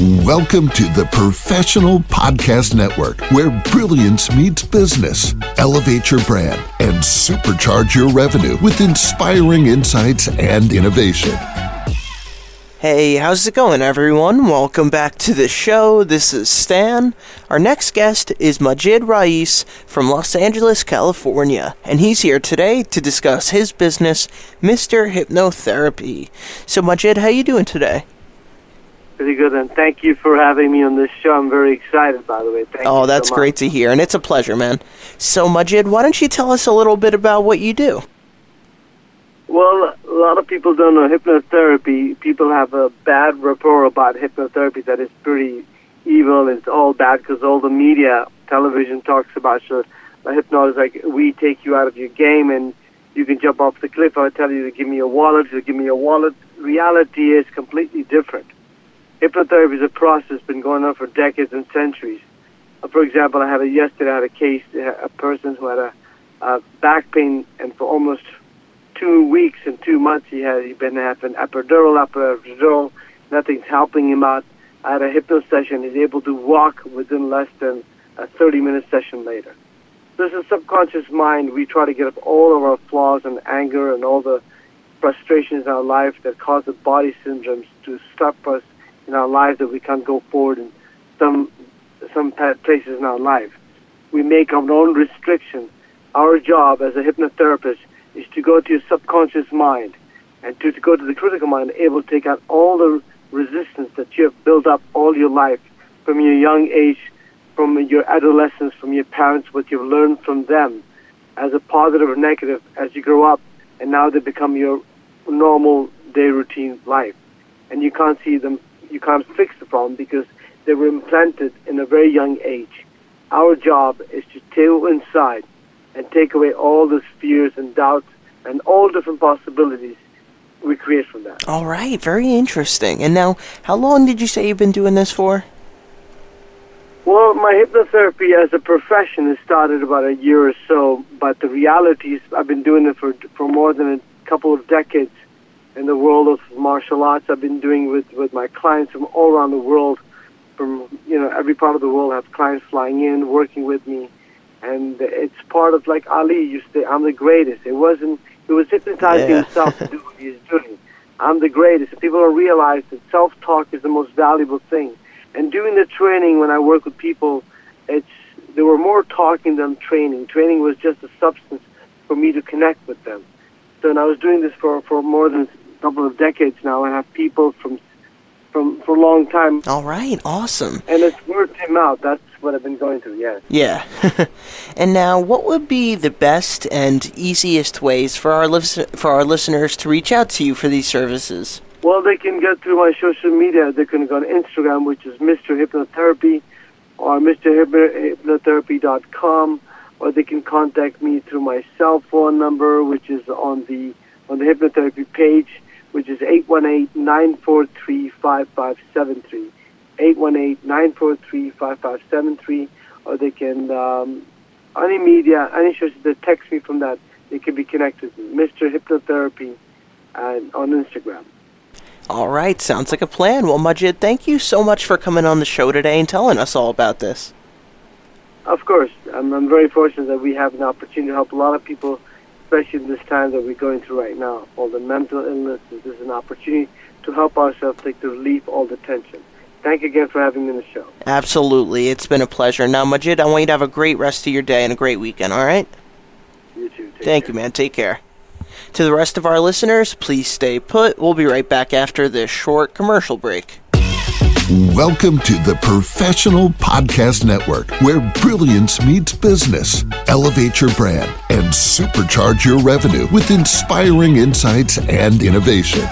Welcome to the Professional Podcast Network, where brilliance meets business. Elevate your brand and supercharge your revenue with inspiring insights and innovation. Hey, how's it going, everyone? Welcome back to the show. This is Stan. Our next guest is Majid Raees from Los Angeles, California, and he's here today to discuss his business, Mr. Hypnotherapy. So, Majid, how are you doing today? Pretty good, and thank you for having me on this show. I'm very excited, by the way. Thank oh, that's so great to hear, and it's a pleasure, man. So, Majid, why don't you tell us a little bit about what you do? Well, a lot of people don't know hypnotherapy. People have a bad rapport about hypnotherapy that is pretty evil. It's all bad because all the media, television talks about so hypnosis like we take you out of your game and you can jump off the cliff. I tell you to give me a wallet, to give me a wallet. Reality is completely different. Hypnotherapy is a process that's been going on for decades and centuries. Uh, for example, I had a yesterday. I had a case, a person who had a, a back pain, and for almost two weeks and two months he had he'd been having epidural, epidural. Nothing's helping him out. I had a hypno session. He's able to walk within less than a 30 minute session later. This is subconscious mind. We try to get up all of our flaws and anger and all the frustrations in our life that cause the body syndromes to stop us in our lives that we can't go forward in some some places in our life. We make our own restrictions. Our job as a hypnotherapist is to go to your subconscious mind and to, to go to the critical mind, able to take out all the resistance that you have built up all your life from your young age, from your adolescence, from your parents, what you've learned from them as a positive or negative as you grow up, and now they become your normal day routine life. And you can't see them, you can't fix the problem because they were implanted in a very young age. Our job is to go inside and take away all those fears and doubts and all different possibilities we create from that. All right, very interesting. And now, how long did you say you've been doing this for? Well, my hypnotherapy as a profession has started about a year or so, but the reality is I've been doing it for for more than a couple of decades in the world of martial arts. I've been doing with with my clients from all around the world, from you know every part of the world. I have clients flying in, working with me, and it's part of like Ali used to say, "I'm the greatest." It wasn't. He was hypnotizing Yeah. himself to do what he's doing. I'm the greatest. People don't realize that self-talk is the most valuable thing. And doing the training when I work with people, it's there were more talking than training. Training was just a substance for me to connect with them. So, and I was doing this for for more than couple of decades now. I have people from from for a long time, All right, awesome. and it's worked him out. That's what I've been going through. Yes. Yeah. and now, what would be the best and easiest ways for our lis- for our listeners to reach out to you for these services? Well, they can get through my social media. They can go on Instagram, which is Mr. Hypnotherapy, or mr. MrHypnotherapy.com, or they can contact me through my cell phone number, which is on the on the hypnotherapy page, which is 818-943-5573. 818-943-5573, or they can um, any media, any sources that text me from that, they can be connected to Mr. Hypnotherapy and on Instagram. All right, sounds like a plan. Well, Majid, thank you so much for coming on the show today and telling us all about this. Of course, I'm, I'm very fortunate that we have an opportunity to help a lot of people, especially in this time that we're going through right now. All the mental illness, this is an opportunity to help ourselves take the relief, all the tension. Thank you again for having me on the show. Absolutely, it's been a pleasure. Now, Majid, I want you to have a great rest of your day and a great weekend. All right? You too. Take Thank care. you, man. Take care. To the rest of our listeners, please stay put. We'll be right back after this short commercial break. Welcome to the Professional Podcast Network, where brilliance meets business. Elevate your brand and supercharge your revenue with inspiring insights and innovation.